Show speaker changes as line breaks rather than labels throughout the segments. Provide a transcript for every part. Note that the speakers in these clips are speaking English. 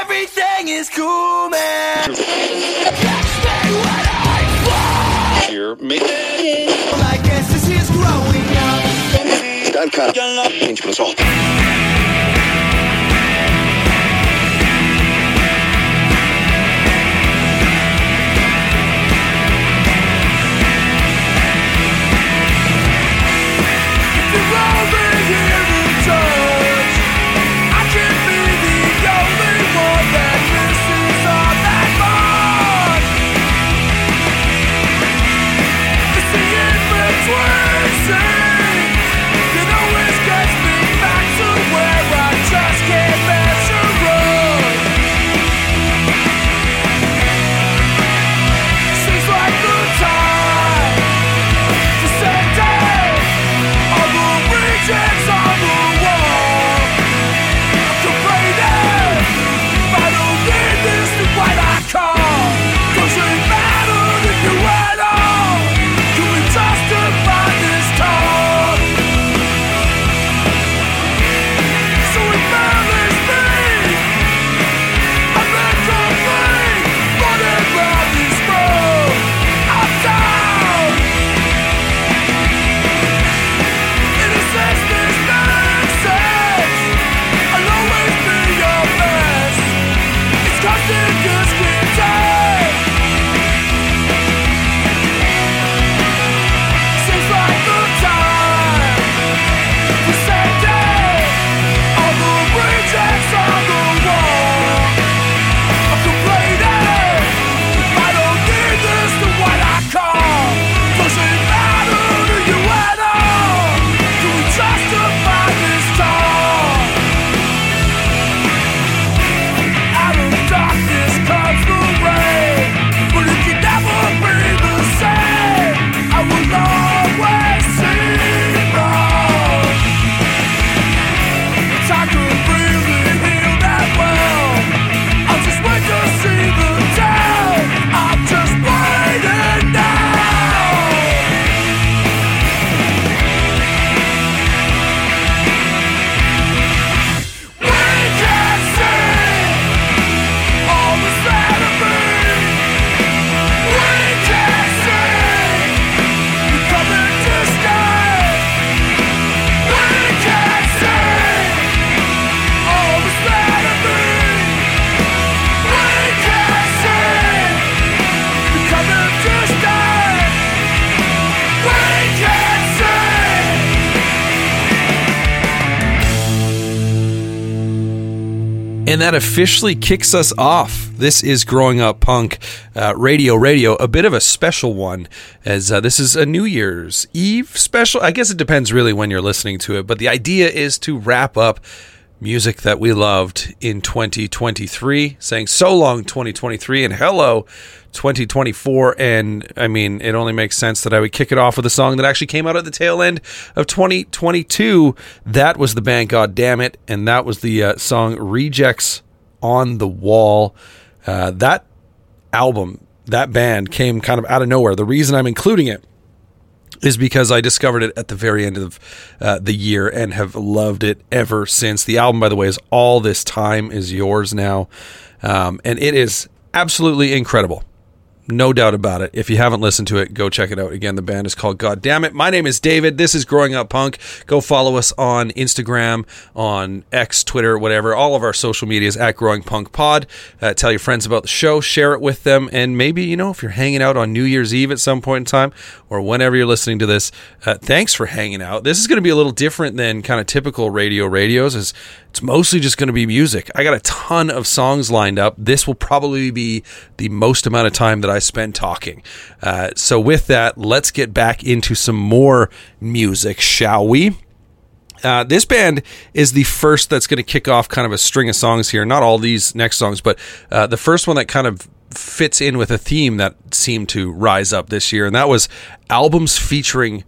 Everything is cool, man.
Here, make
Well, I guess this is growing up.
Dan kan eentje van ons
You're that
officially kicks us off. This is Growing Up Punk uh, Radio Radio, a bit of a special one, as uh, this is a New Year's Eve special. I guess it depends really when you're listening to it, but the idea is to wrap up music that we loved in 2023, saying so long 2023 and hello 2024. And I mean, it only makes sense that I would kick it off with a song that actually came out at the tail end of 2022. That was the band God Damn It, and that was the uh, song Rejects on the Wall. Uh, that album, that band came kind of out of nowhere. The reason I'm including it is because I discovered it at the very end of uh, the year and have loved it ever since. The album, by the way, is All This Time Is Yours Now. Um, and it is absolutely incredible. No doubt about it. If you haven't listened to it, go check it out. Again, the band is called God Damn It. My name is David. This is Growing Up Punk. Go follow us on Instagram, on X, Twitter, whatever. All of our social medias at Growing Punk Pod. Uh, tell your friends about the show, share it with them, and maybe you know if you're hanging out on New Year's Eve at some point in time or whenever you're listening to this, uh, thanks for hanging out. This is going to be a little different than kind of typical radio radios. Is it's mostly just going to be music. I got a ton of songs lined up. This will probably be the most amount of time that I spend talking. Uh, so, with that, let's get back into some more music, shall we? Uh, this band is the first that's going to kick off kind of a string of songs here. Not all these next songs, but uh, the first one that kind of fits in with a theme that seemed to rise up this year, and that was albums featuring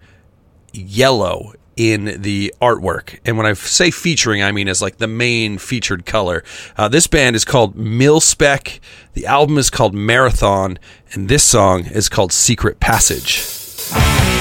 yellow in the artwork. And when I say featuring, I mean as like the main featured color. Uh, this band is called Milspec. The album is called Marathon, and this song is called Secret Passage.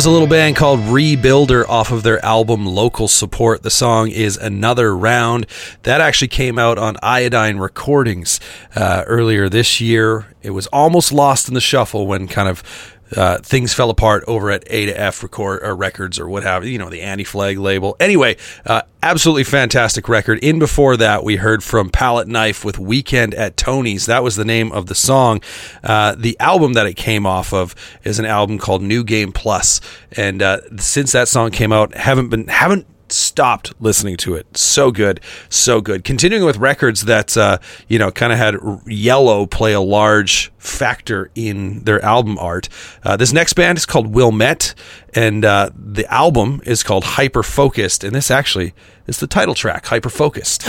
Was
a little band called Rebuilder off of their album Local Support. The song is Another Round. That actually came out on Iodine Recordings uh, earlier this year. It was almost lost in the shuffle when kind of uh, things fell apart over at A to F record or records or what have you, you know, the anti flag label. Anyway, uh, absolutely fantastic record. In before that, we heard from Palette Knife with Weekend at Tony's. That was the name of the song. Uh, the album that it came off of is an album called New Game Plus, and uh, since that song came out, haven't been haven't stopped listening to it. So good, so good. Continuing with records that uh, you know kind of had yellow play a large factor in their album art. Uh, this next band is called Wilmette, and uh, the album is called Hyper Focused, and this actually is the title track, Hyper Focused.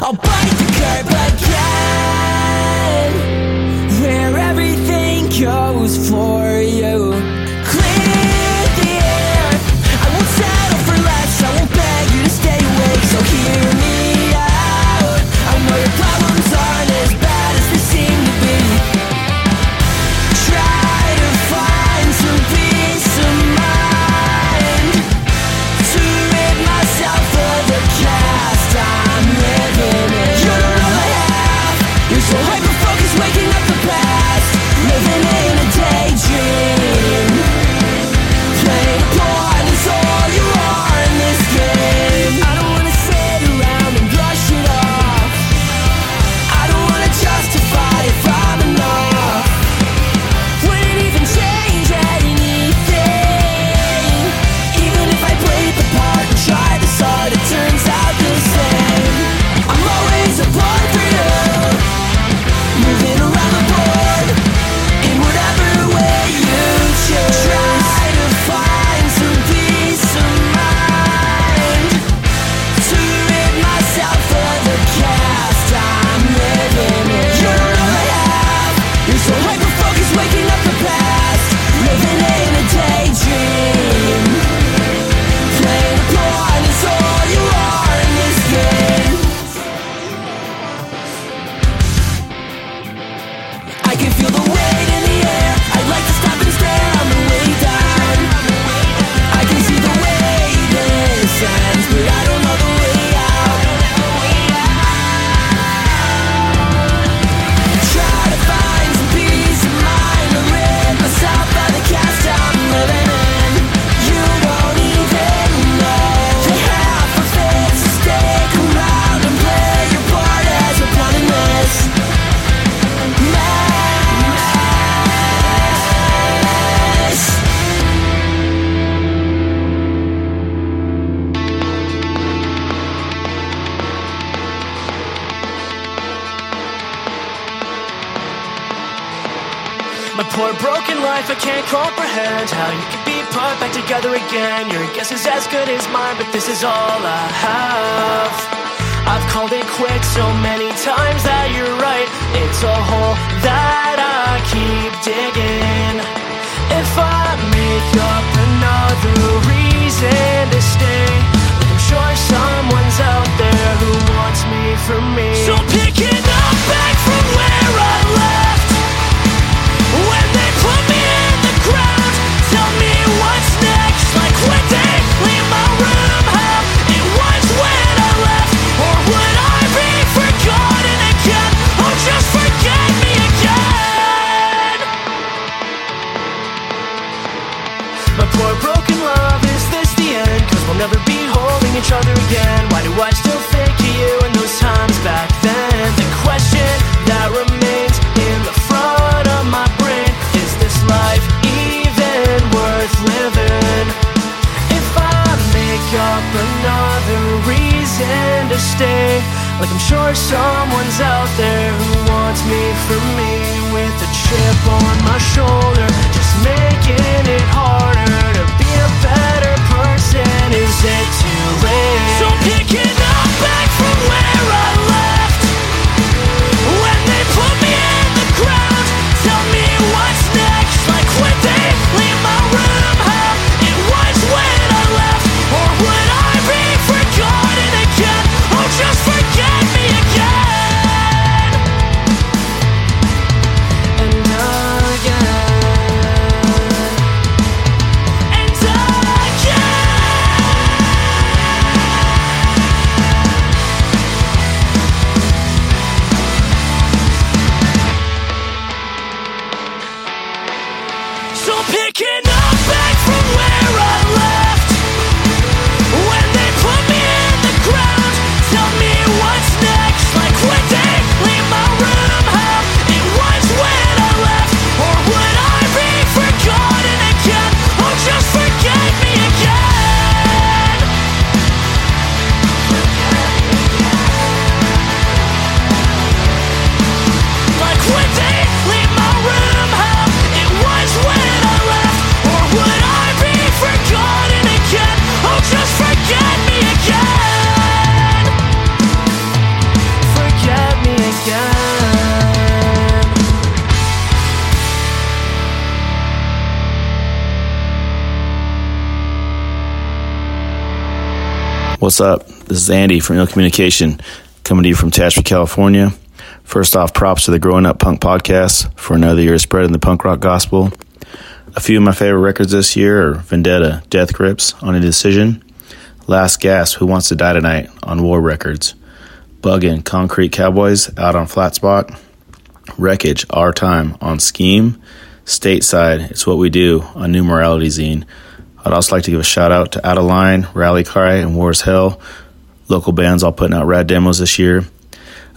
Goes for you. I
can't comprehend how you could be put back together again. Your guess is as good as mine, but this is all I have. I've called it quits so many times that you're right. It's a hole that I keep digging. If I make up another reason to stay, I'm sure someone's out there who wants me for me. So picking up back from where I left. What's up?
This is Andy from Ill Communication, coming to you from Tashby, California. First off, props to the Growing Up Punk podcast for another year spreading the punk rock gospel. A few of my favorite records this year are Vendetta, Death Grips on a Decision, Last Gasp, Who Wants to Die Tonight on War Records, Buggin' Concrete Cowboys out on Flat Spot, Wreckage, Our Time on Scheme, Stateside, It's What We Do on New Morality Zine. I'd also like to give a shout out to Out of Line, Rally Cry, and Wars Hell. Local bands all putting out rad demos this year.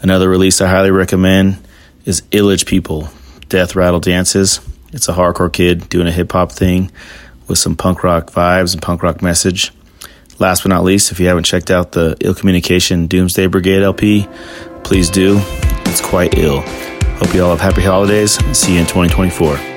Another release I highly recommend is Illage People, Death Rattle Dances. It's a hardcore kid doing a hip hop thing with some punk rock vibes and punk rock message. Last but not least, if you haven't checked out the Ill Communication Doomsday Brigade LP, please do. It's quite ill. Hope you all have happy holidays and see you in 2024.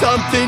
Something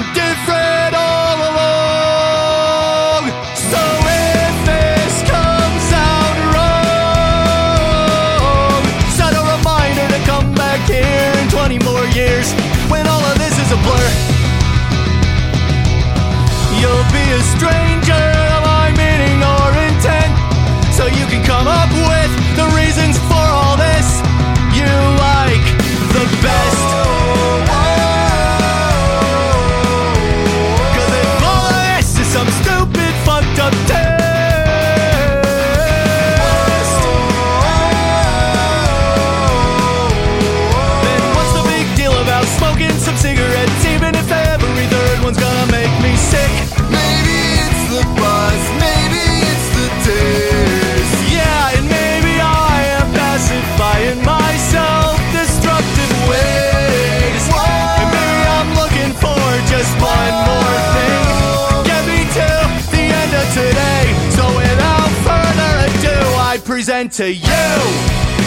present to you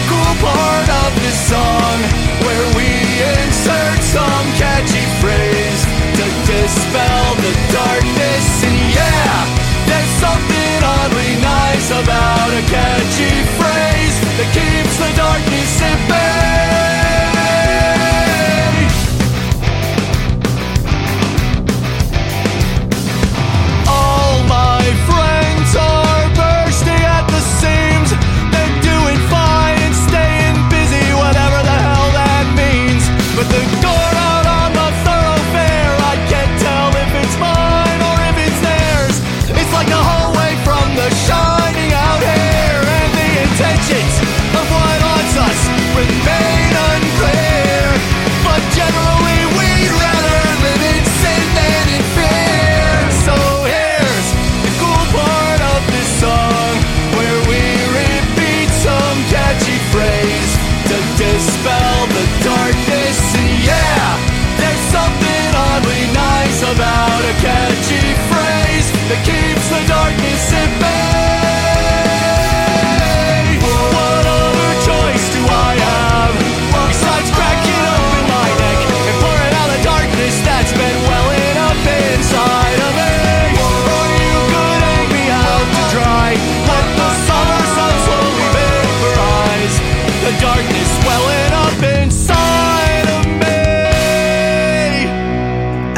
cool part of this song where we insert some catchy phrase to dispel the darkness. And yeah, there's something oddly nice about a catchy phrase that keeps the darkness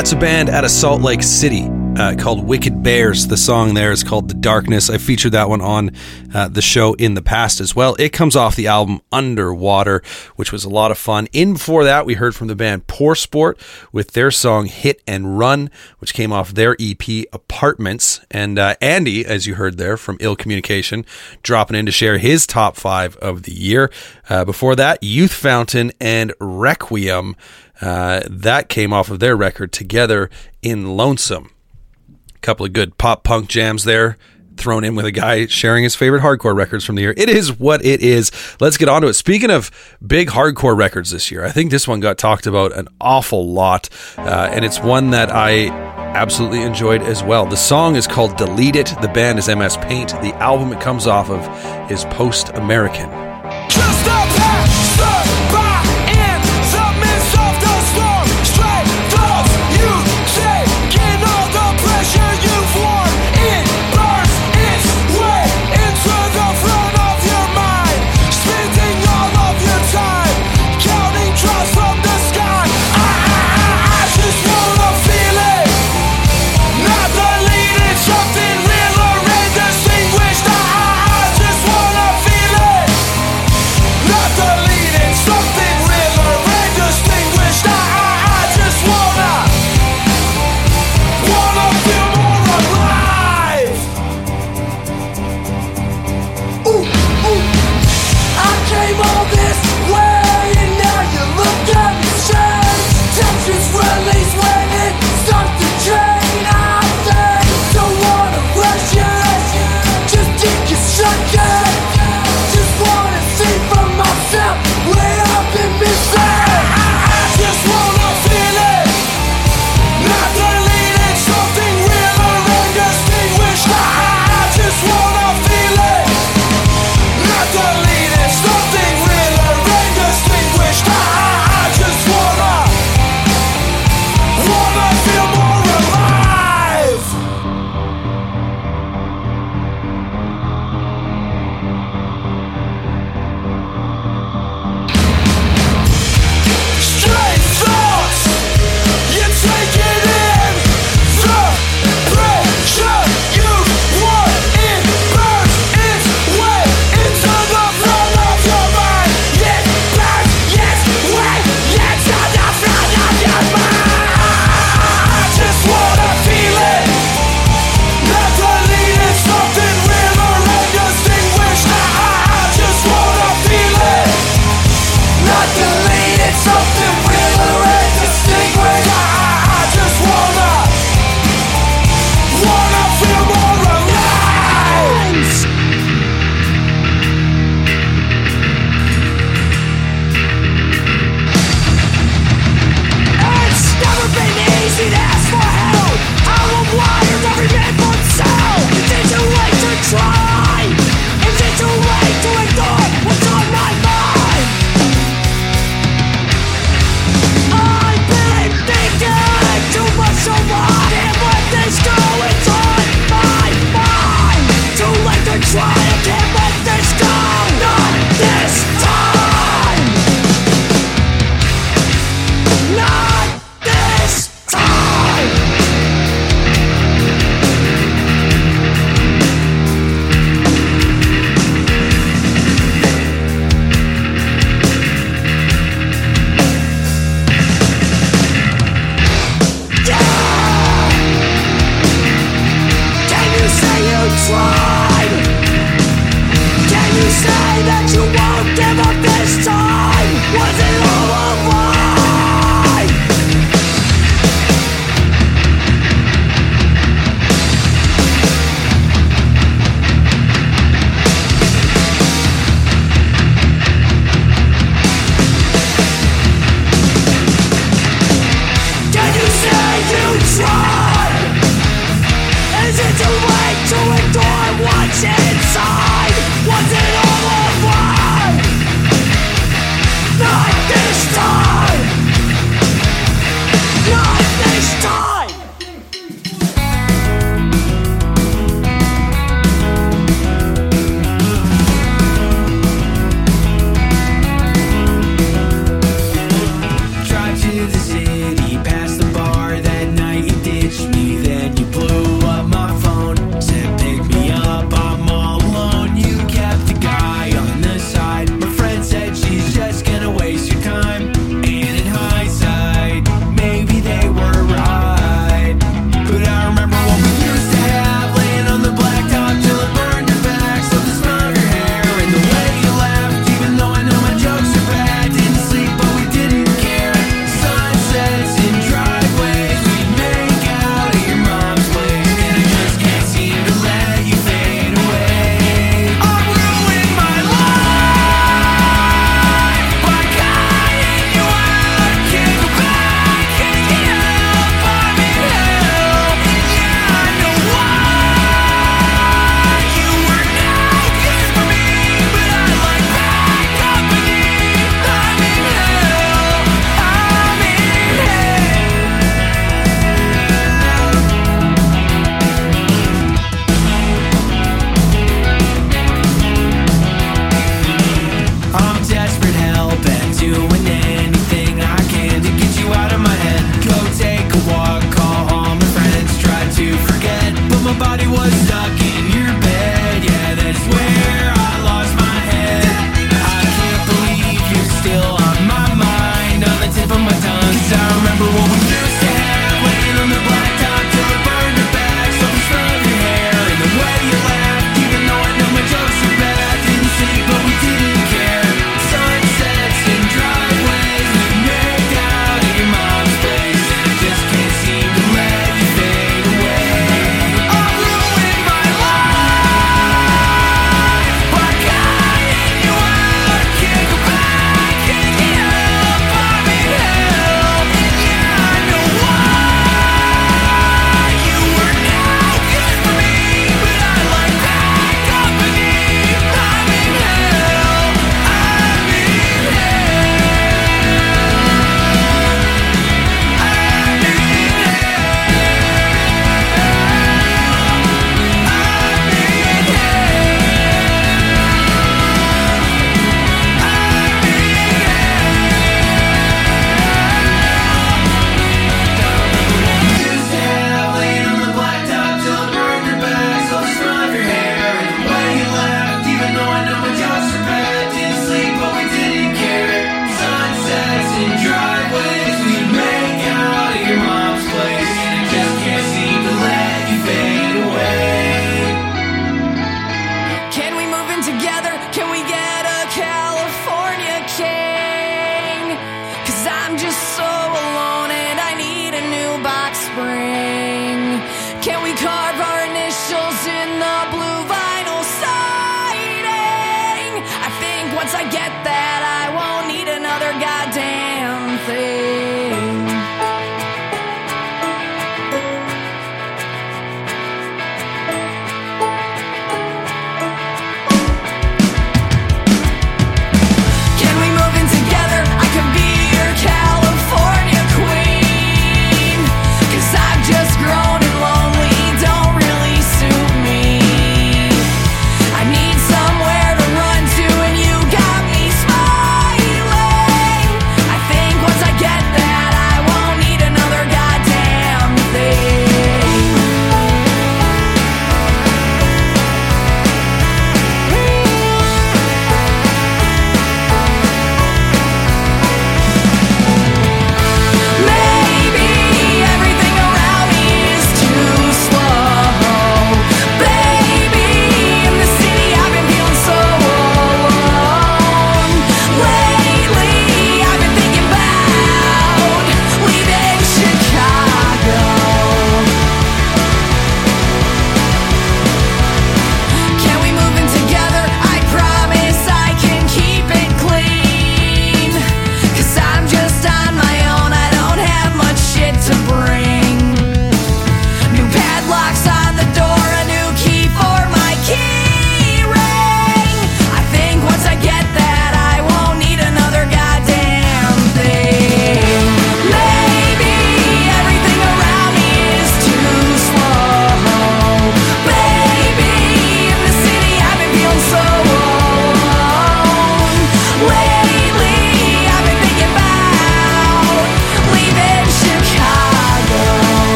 That's
a band out of Salt Lake City uh, called Wicked Bears. The song there is called The Darkness. I featured that one on uh, the show in the past as well. It comes off the album Underwater, which was a lot of fun. In before that, we heard from the band Poor Sport with their song Hit and Run, which came off their EP Apartments. And uh, Andy, as you heard there from Ill Communication, dropping in to share his top five of the year. Uh, before that, Youth Fountain and Requiem. Uh, that came off of their record together in Lonesome. A couple of good pop punk jams there thrown in with a guy sharing his favorite hardcore records from the year. It is what it is. Let's get on to it. Speaking of big hardcore records this year, I think this one got talked about an awful lot, uh, and it's one that I absolutely enjoyed as well. The song is called Delete It. The band is MS Paint. The album it comes off of is Post American.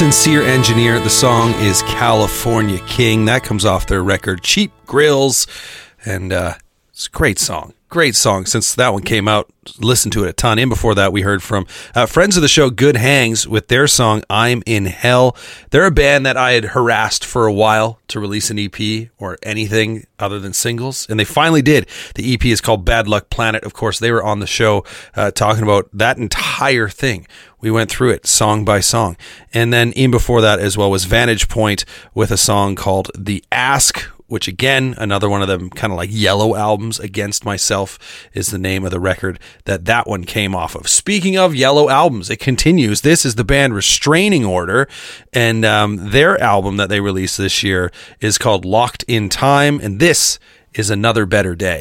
Sincere Engineer. The song is California King. That comes off their record Cheap Grills. And uh, it's a great song. Great song. Since that one came out, listened to it a ton. And before that, we heard from uh, friends of the show, Good Hangs, with their song I'm in Hell. They're a band that I had harassed for a while to release an EP or anything other than singles. And they finally did. The EP is called Bad Luck Planet. Of course, they were on the show uh, talking about that entire thing. We went through it song by song. And then in before that as well was Vantage Point with a song called The Ask, which again, another one of them kind of like yellow albums. Against Myself is the name of the record that that one came off of. Speaking of yellow albums, it continues. This is the band Restraining Order, and um, their album that they released this year is called Locked in Time, and this is Another Better Day.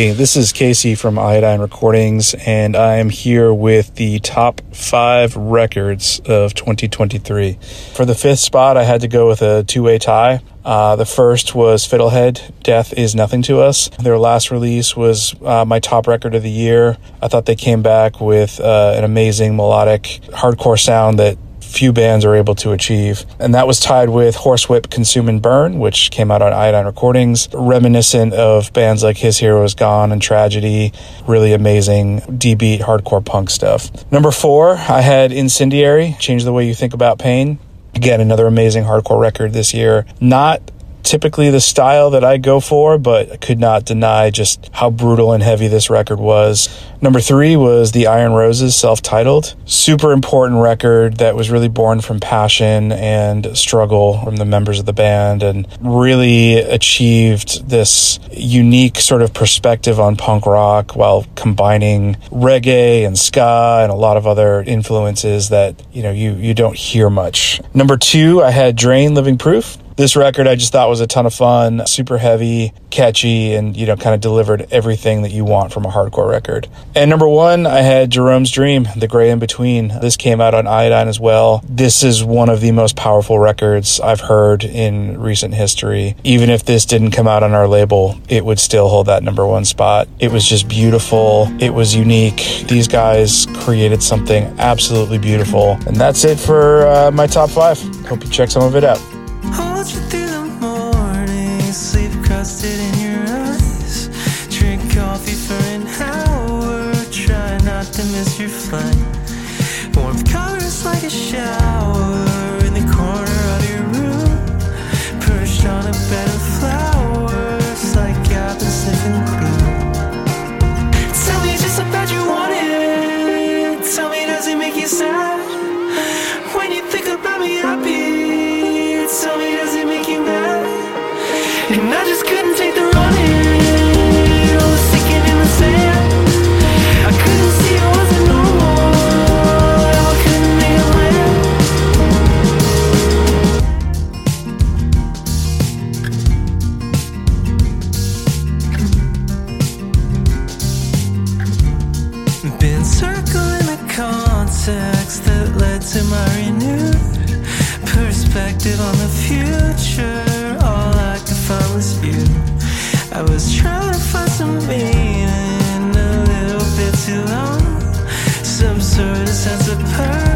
Hey, this is Casey from Iodine Recordings, and I am here with the top five records of 2023. For the fifth spot, I had to go with a two way tie. Uh, the first was Fiddlehead, Death is Nothing to Us. Their last release was uh, my top record of the year. I thought they came back with uh, an amazing melodic hardcore sound that few bands are able to achieve. And that was tied with Horsewhip Consume and Burn, which came out on Iodine Recordings, reminiscent of bands like His Hero Is Gone and Tragedy. Really amazing D beat hardcore punk stuff. Number four, I had Incendiary, Change the Way You Think About Pain. Again, another amazing hardcore record this year. Not typically the style that I go for, but I could not deny just how brutal and heavy this record was. Number three was the Iron Roses self titled. Super important record that was really born from passion and struggle from the members of the band and really achieved this unique sort of perspective on punk rock while combining reggae and ska and a lot of other influences that, you know, you, you don't hear much. Number two, I had Drain Living Proof this record I just thought was a ton of fun, super heavy, catchy, and you know, kind of delivered everything that you want from a hardcore record. And number one, I had Jerome's Dream, The Gray in Between. This came out on Iodine as well. This is one of the most powerful records I've heard in recent history. Even if this didn't come out on our label, it would still hold that number one spot. It was just beautiful. It was unique. These guys created something absolutely beautiful. And that's it for uh, my top five. Hope you check some of it out.
Hold you through to my renewed perspective on the future. All I could find was you. I was trying to find some meaning, a little bit too long. Some sort of sense of purpose.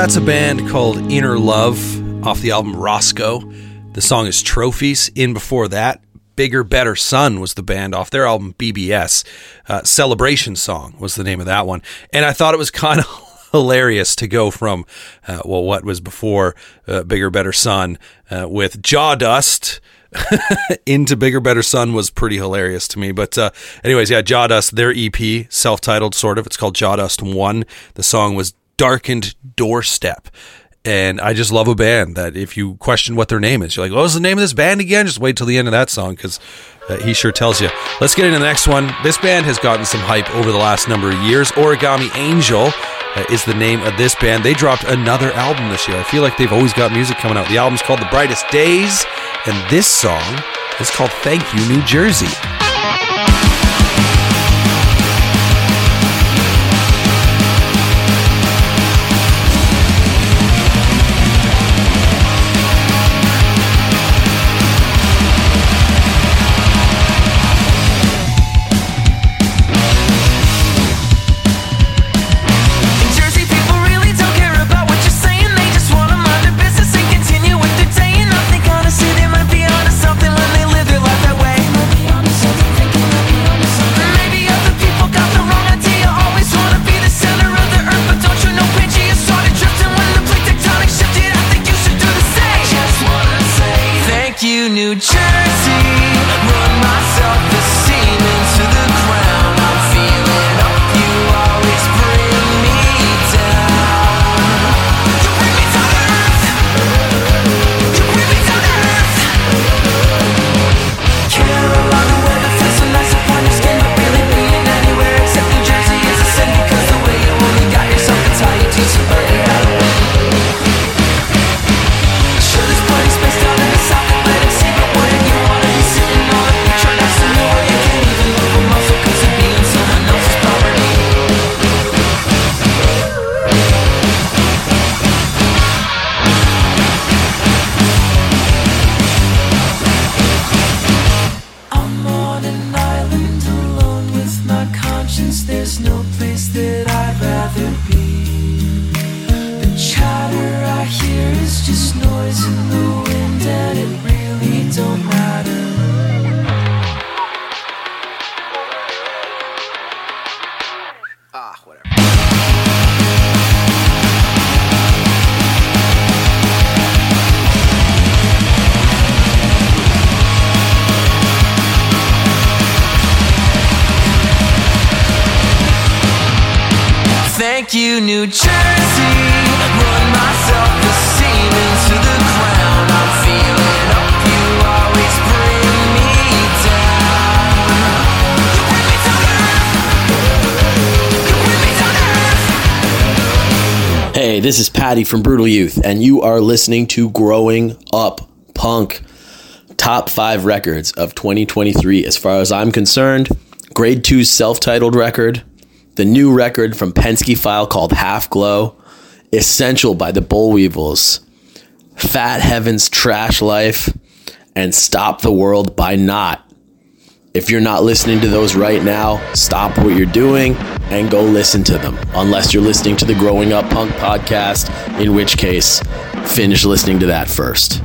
That's a band called Inner Love off the album Roscoe. The song is Trophies. In before that, Bigger Better Sun was the band off their album BBS. Uh, Celebration Song was the name of that one. And I thought it was kind of hilarious to go from, uh, well, what was before uh, Bigger Better Sun uh, with Jaw Dust. into bigger better sun was pretty hilarious to me but uh anyways yeah jawdust their ep self-titled sort of it's called jawdust 1 the song was darkened doorstep and I just love a band that if you question what their name is, you're like, what was the name of this band again? Just wait till the end of that song because uh, he sure tells you. Let's get into the next one. This band has gotten some hype over the last number of years. Origami Angel uh, is the name of this band. They dropped another album this year. I feel like they've always got music coming out. The album's called The Brightest Days, and this song is called Thank You, New Jersey.
From Brutal Youth, and you are listening to Growing Up Punk. Top five records of 2023, as far as I'm concerned. Grade 2 self titled record, the new record from Penske File called Half Glow, Essential by the Bollweevils, Fat Heaven's Trash Life, and Stop the World by Not. If you're not listening to those right now, stop what you're doing and go listen to them. Unless you're listening to the Growing Up Punk podcast, in which case, finish listening to that first.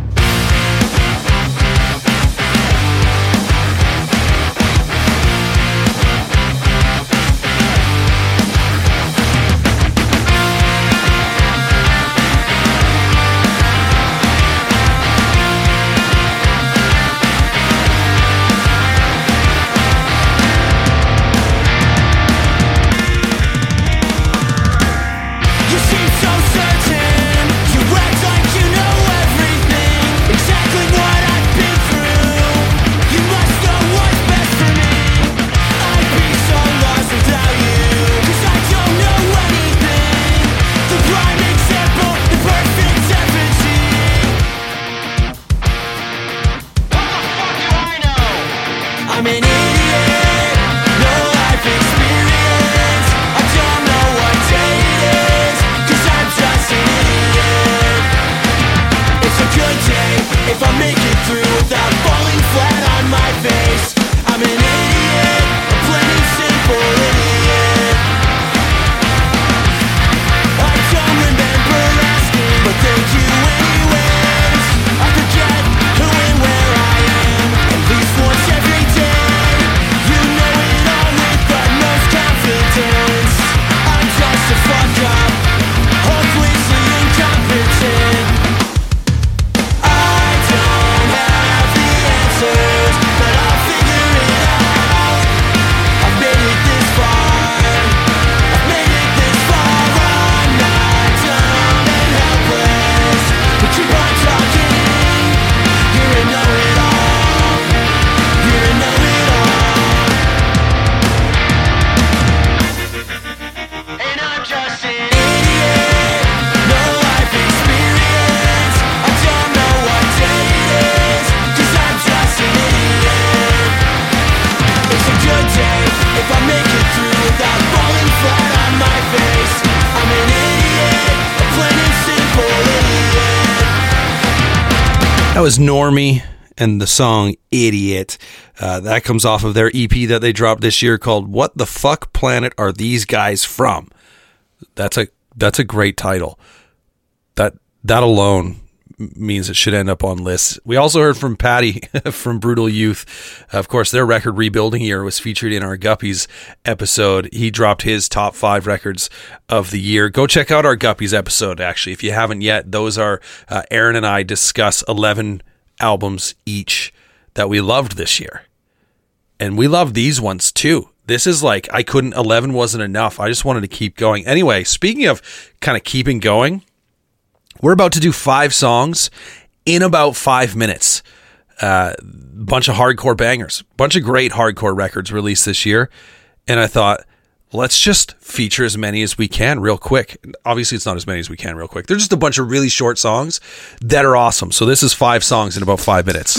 Was Normie and the song Idiot. Uh, that comes off of their EP that they dropped this year called What the Fuck Planet Are These Guys From? That's a that's a great title. That that alone means it should end up on lists. We also heard from Patty from Brutal Youth. Of course, their record Rebuilding Year was featured in our Guppies episode. He dropped his top five records of the year. Go check out our Guppies episode, actually, if you haven't yet. Those are uh, Aaron and I discuss 11 albums each that we loved this year. And we love these ones too. This is like, I couldn't, 11 wasn't enough. I just wanted to keep going. Anyway, speaking of kind of keeping going, we're about to do five songs in about five minutes. Uh, bunch of hardcore bangers, bunch of great hardcore records released this year. And I thought, let's just feature as many as we can real quick. Obviously, it's not as many as we can real quick. They're just a bunch of really short songs that are awesome. So this is five songs in about five minutes.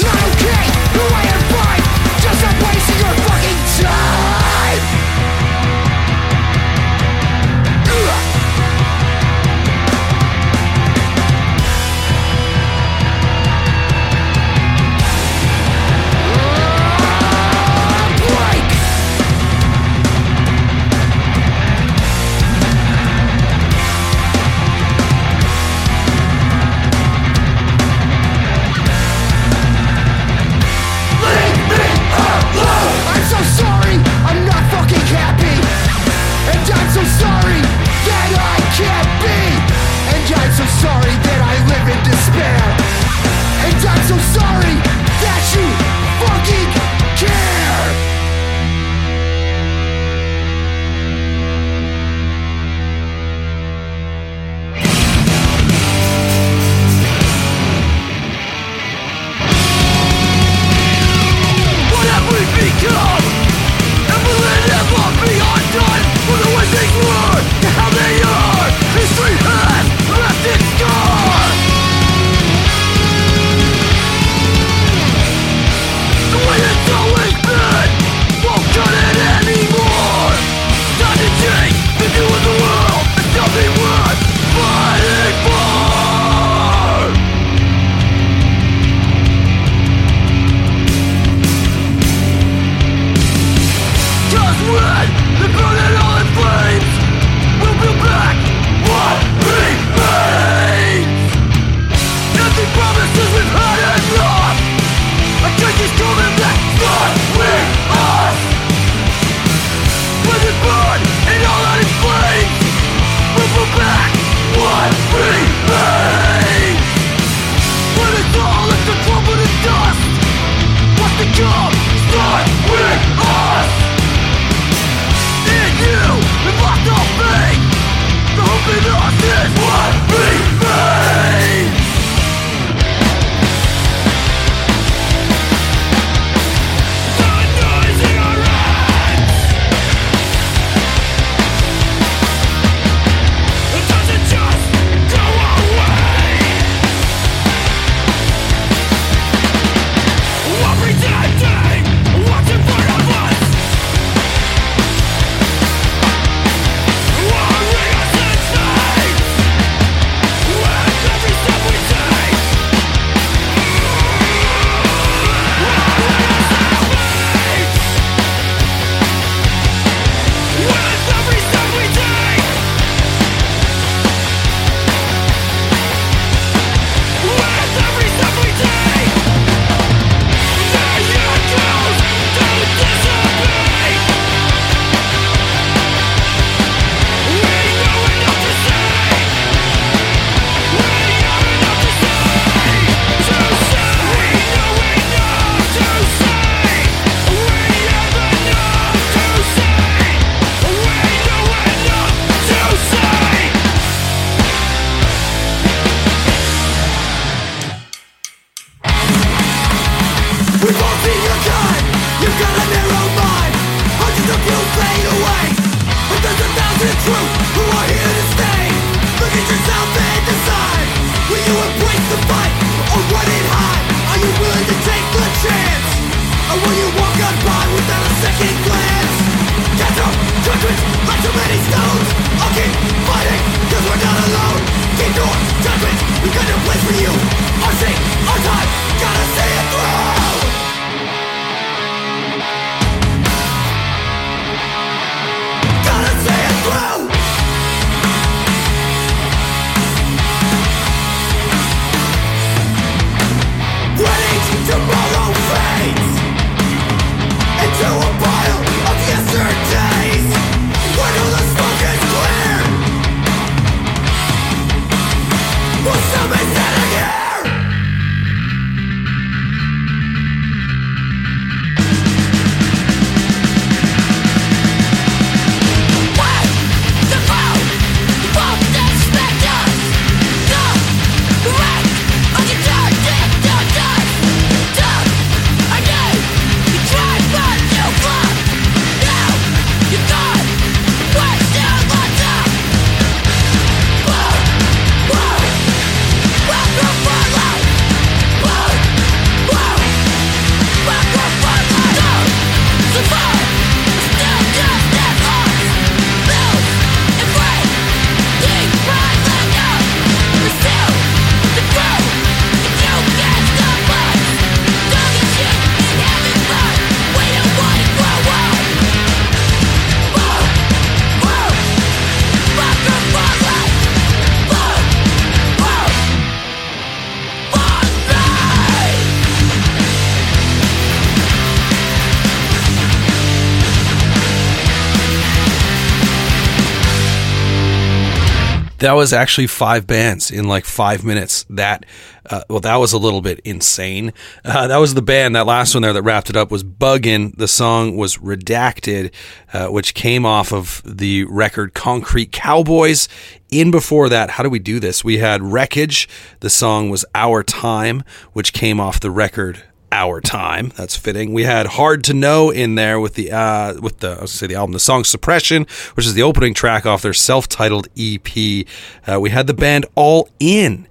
That
was actually five bands in like five minutes. That, uh, well, that was a little bit insane. Uh, that was the band. That last one there that wrapped it up was Buggin. The song was Redacted, uh, which came off of the record Concrete Cowboys. In before that, how do we do this? We had Wreckage. The song was Our Time, which came off the record our time. That's fitting. We had Hard to Know in there with the uh, with the I was say the album, the song Suppression, which is the opening track off their self-titled EP. Uh, we had the band All In.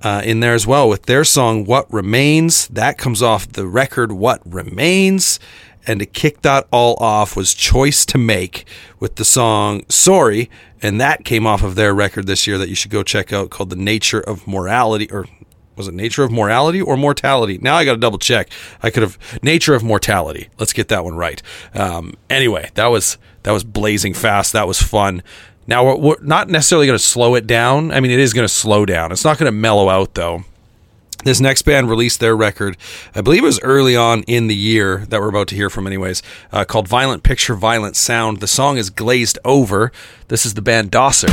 Uh, in there as well with their song What Remains. That comes off the record What Remains. And to kick that all off was Choice to Make with the song Sorry. And that came off of their record this year that you should go check out called The Nature of Morality or was it nature of morality or mortality? Now I got to double check. I could have nature of mortality. Let's get that one right. Um, anyway, that was that was blazing fast. That was fun. Now we're, we're not necessarily going to slow it down. I mean, it is going to slow down. It's not going to mellow out though. This next band released their record, I believe it was early on in the year that we're about to hear from, anyways, uh, called Violent Picture, Violent Sound. The song is Glazed Over. This is the band Dosser.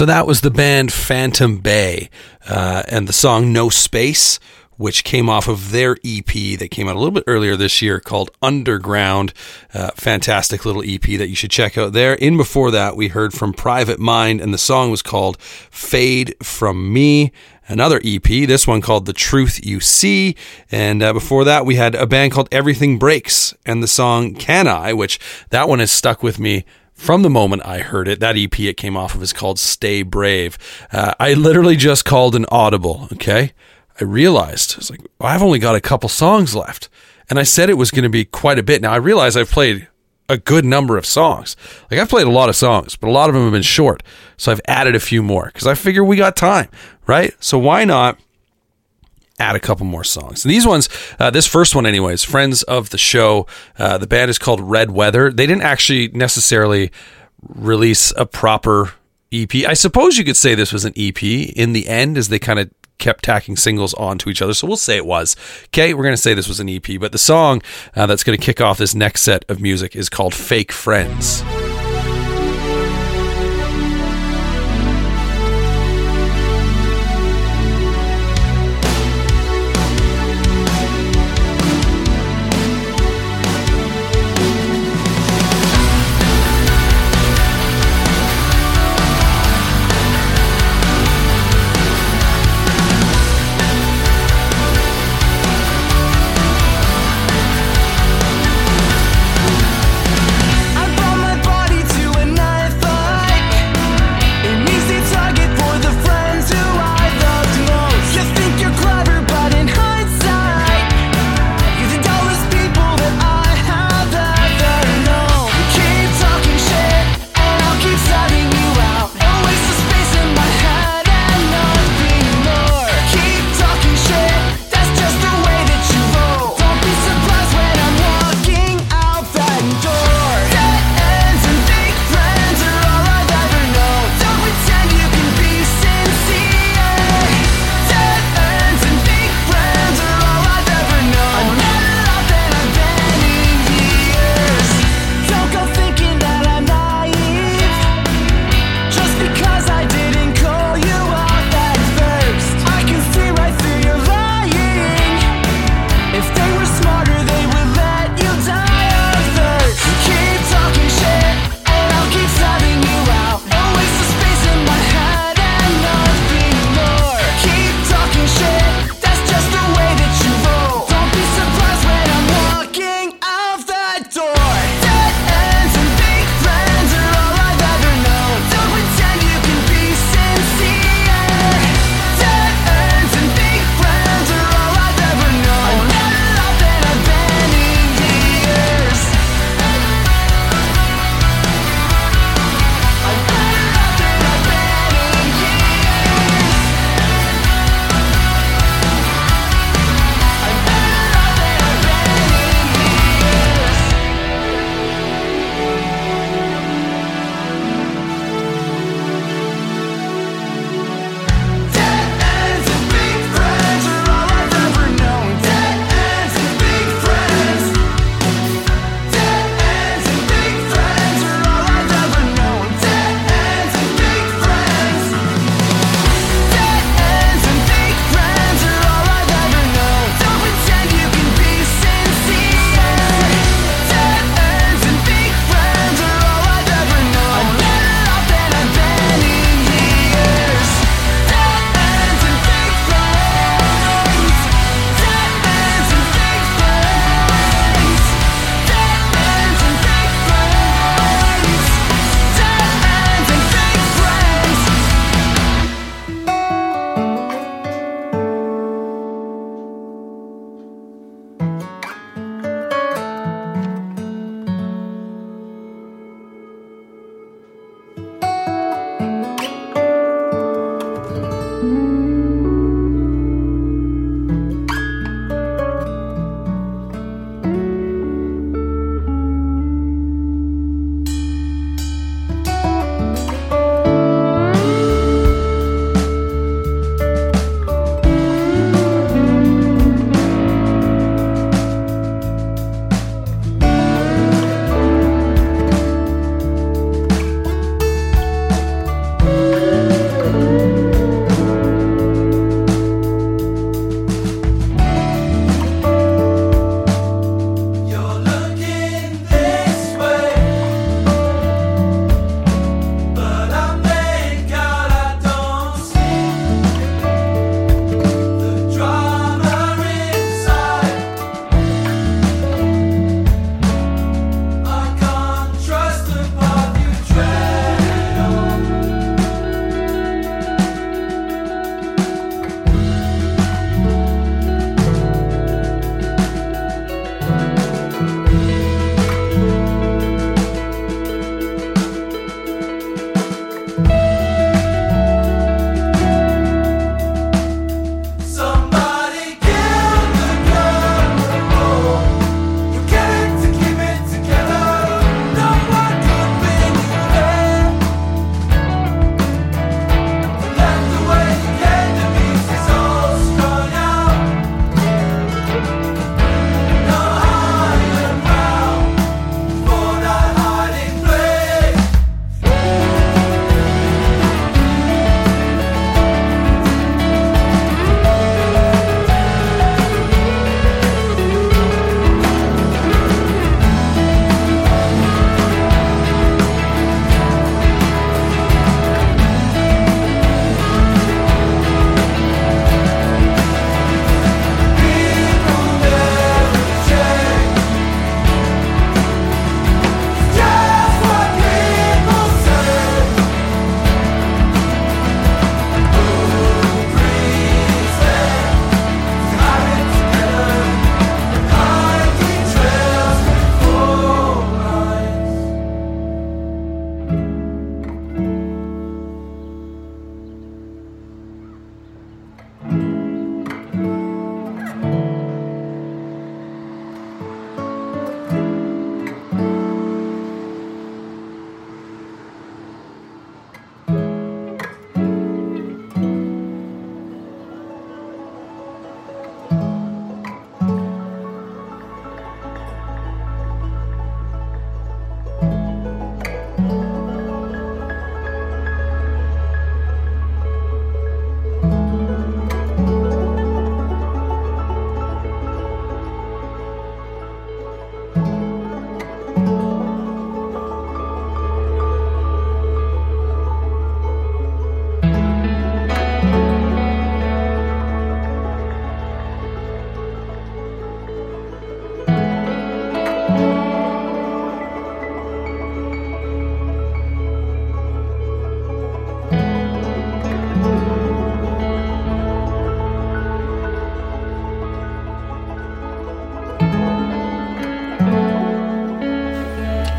So that was the band Phantom Bay uh, and the song No Space, which came off of their EP that came out a little bit earlier this year called Underground. Uh, fantastic little EP that you should check out there. In before that, we heard from Private Mind, and the song was called Fade From Me. Another EP, this one called The Truth You See. And uh, before that, we had a band called Everything Breaks and the song Can I, which that one has stuck with me from the moment I heard it, that EP it came off of is called Stay Brave. Uh, I literally just called an audible, okay? I realized, I was like, I've only got a couple songs left. And I said it was going to be quite a bit. Now I realize I've played a good number of songs. Like I've played a lot of songs, but a lot of them have been short. So I've added a few more because I figure we got time, right? So why not add a couple more songs. And these ones, uh, this first one, anyways, friends of the show. Uh, the band is called Red Weather. They didn't actually necessarily release a proper EP. I suppose you could say this was an EP in the end, as they kind of kept tacking singles onto each other. So we'll say it was. Okay, we're going to say this was an EP. But the song uh, that's going to kick off this next set of music is called Fake Friends.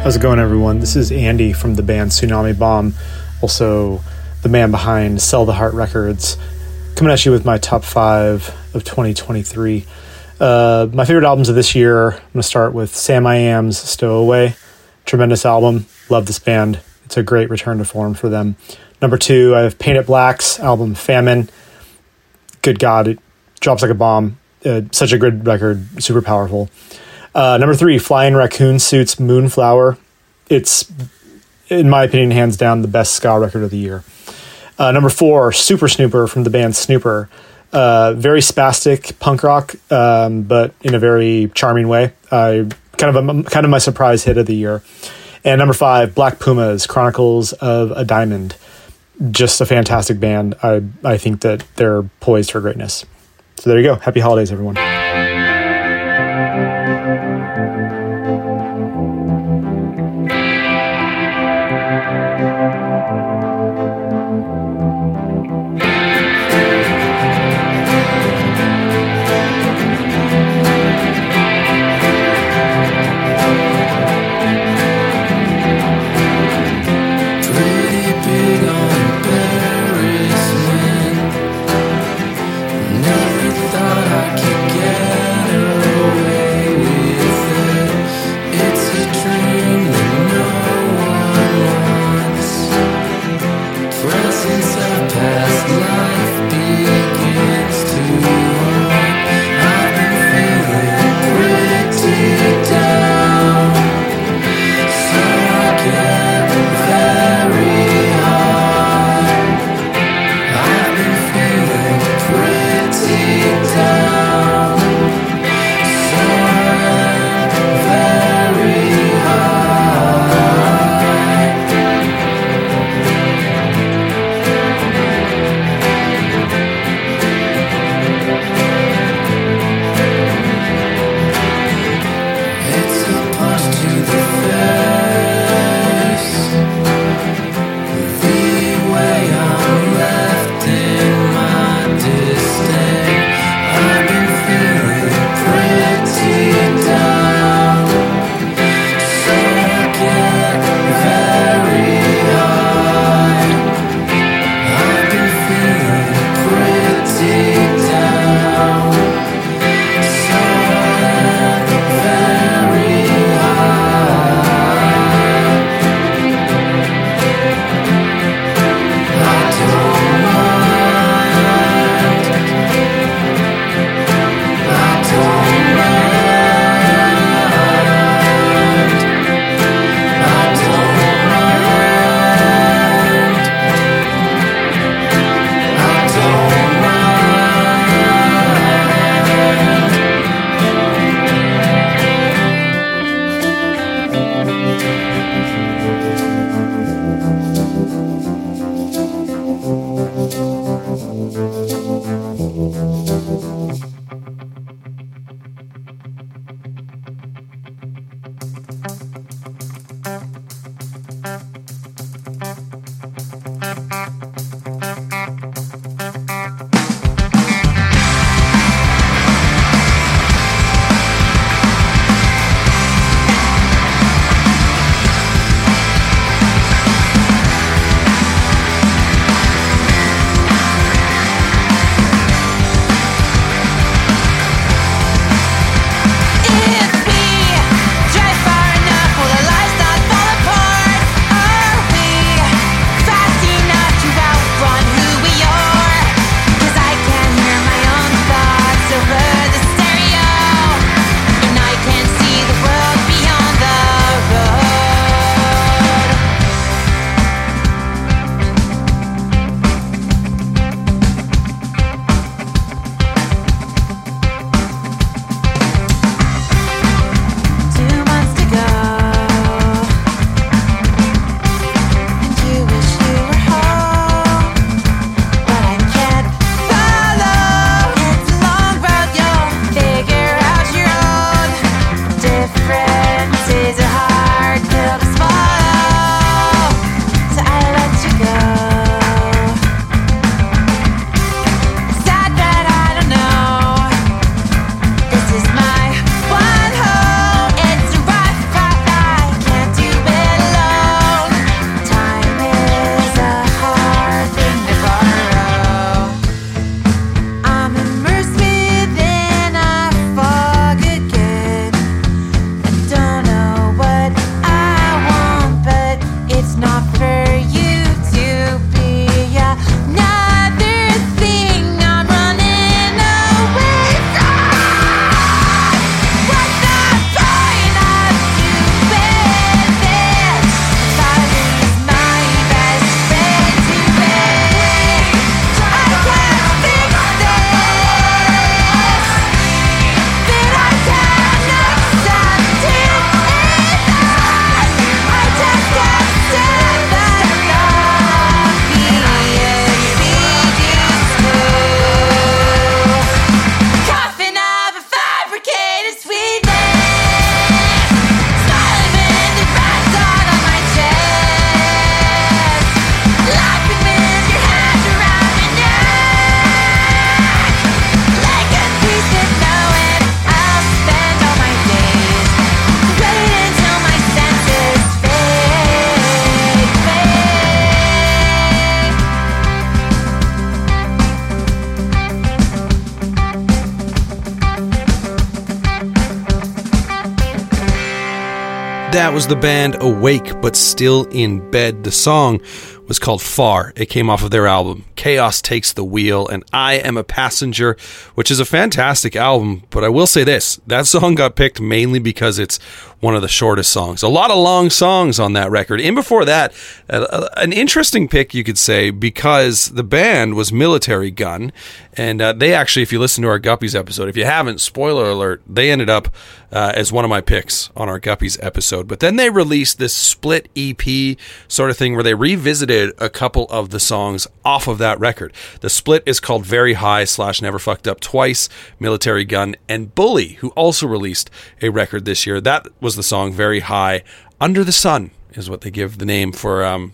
How's it going, everyone? This is Andy from the band Tsunami Bomb, also the man behind Sell the Heart Records, coming at you with my top five of 2023. Uh, my favorite albums of this year, I'm going to start with Samiam's Stowaway. Tremendous album. Love this band. It's a great return to form for them. Number two, I have Paint It Black's album Famine. Good God, it drops like a bomb. Uh, such a good record, super powerful. Uh, number three, Flying Raccoon Suits Moonflower. It's, in my opinion, hands down the best ska record of the year. Uh, number four, Super Snooper from the band Snooper. Uh, very spastic punk rock, um, but in a very charming way. Uh, kind of a, kind of my surprise hit of the year. And number five, Black Pumas Chronicles of a Diamond. Just a fantastic band. I I think that they're poised for greatness. So there you go. Happy holidays, everyone.
That was the band Awake But Still in Bed. The song was called Far. It came off of their album Chaos Takes the Wheel and I Am a Passenger, which is a fantastic album. But I will say this that song got picked mainly because it's one of the shortest songs. A lot of long songs on that record. And before that, uh, an interesting pick, you could say, because the band was Militarie Gun. And uh, they actually, if you listen to our Guppies episode, if you haven't, spoiler alert, they ended up uh, as one of my picks on our Guppies episode. But then they released this split EP sort of thing where they revisited a couple of the songs off of that record. The split is called Very High slash Never Fucked Up Twice, Militarie Gun, and Bully, who also released a record this year. That was the song Very High. Under the Sun is what they give the name for um,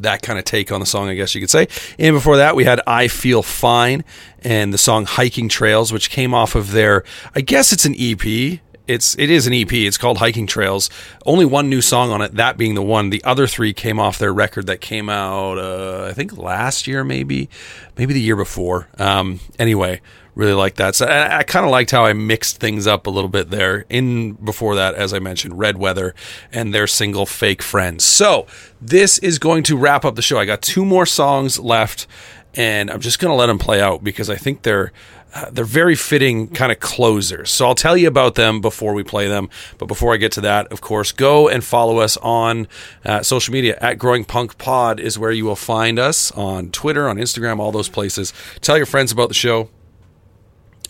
that kind of take on the song, I guess you could say. And before that, we had I Feel Fine and the song Hiking Trails, which came off of their, I guess it's an EP. It's it is an EP. It's called Hiking Trails. Only one new song on it, that being the one. The other three came off their record that came out, uh, I think last year, maybe, maybe the year before. Um, anyway, really like that. So I, I kind of liked how I mixed things up a little bit there. In before that, as I mentioned, Red Weather and their single "Fake Friends." So this is going to wrap up the show. I got two more songs left, and I'm just to let them play out because I think they're they're very fitting kind of closers. So I'll tell you about them before we play them. But before I get to that, of course, go and follow us on uh, social media at Growing Punk Pod is where you will find us on Twitter, on Instagram, all those places. Tell your friends about the show.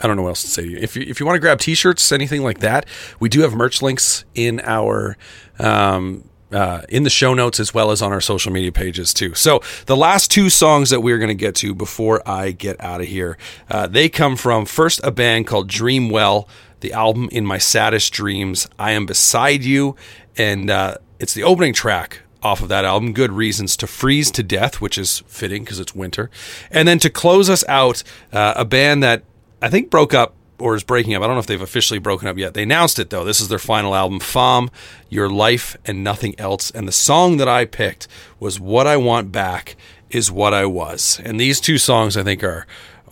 I don't know what else to say to you. If you, if you want to grab t-shirts, anything like that, we do have merch links in our um, uh, in the show notes as well as on our social media pages too. So the last two songs that we're going to get to before I get out of here, uh, they come from first a band called Dreamwell, the album In My Saddest Dreams, I Am Beside You, and uh, it's the opening track off of that album, Good Reasons to Freeze to Death, which is fitting because it's winter. And then to close us out, uh, a band that I think broke up or is breaking up. I don't know if they've officially broken up yet. They announced it though. This is their final album, FAIM, Your Life and Nothing Else. And the song that I picked was What I Want Back is What I Was. And these two songs I think are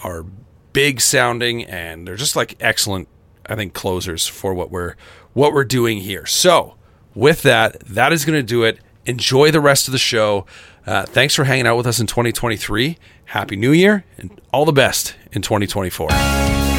are big sounding and they're just like excellent I think closers for what we're what we're doing here. So, with that, that is going to do it. Enjoy the rest of the show. Uh, thanks for hanging out with us in 2023. Happy New Year and all the best in 2024.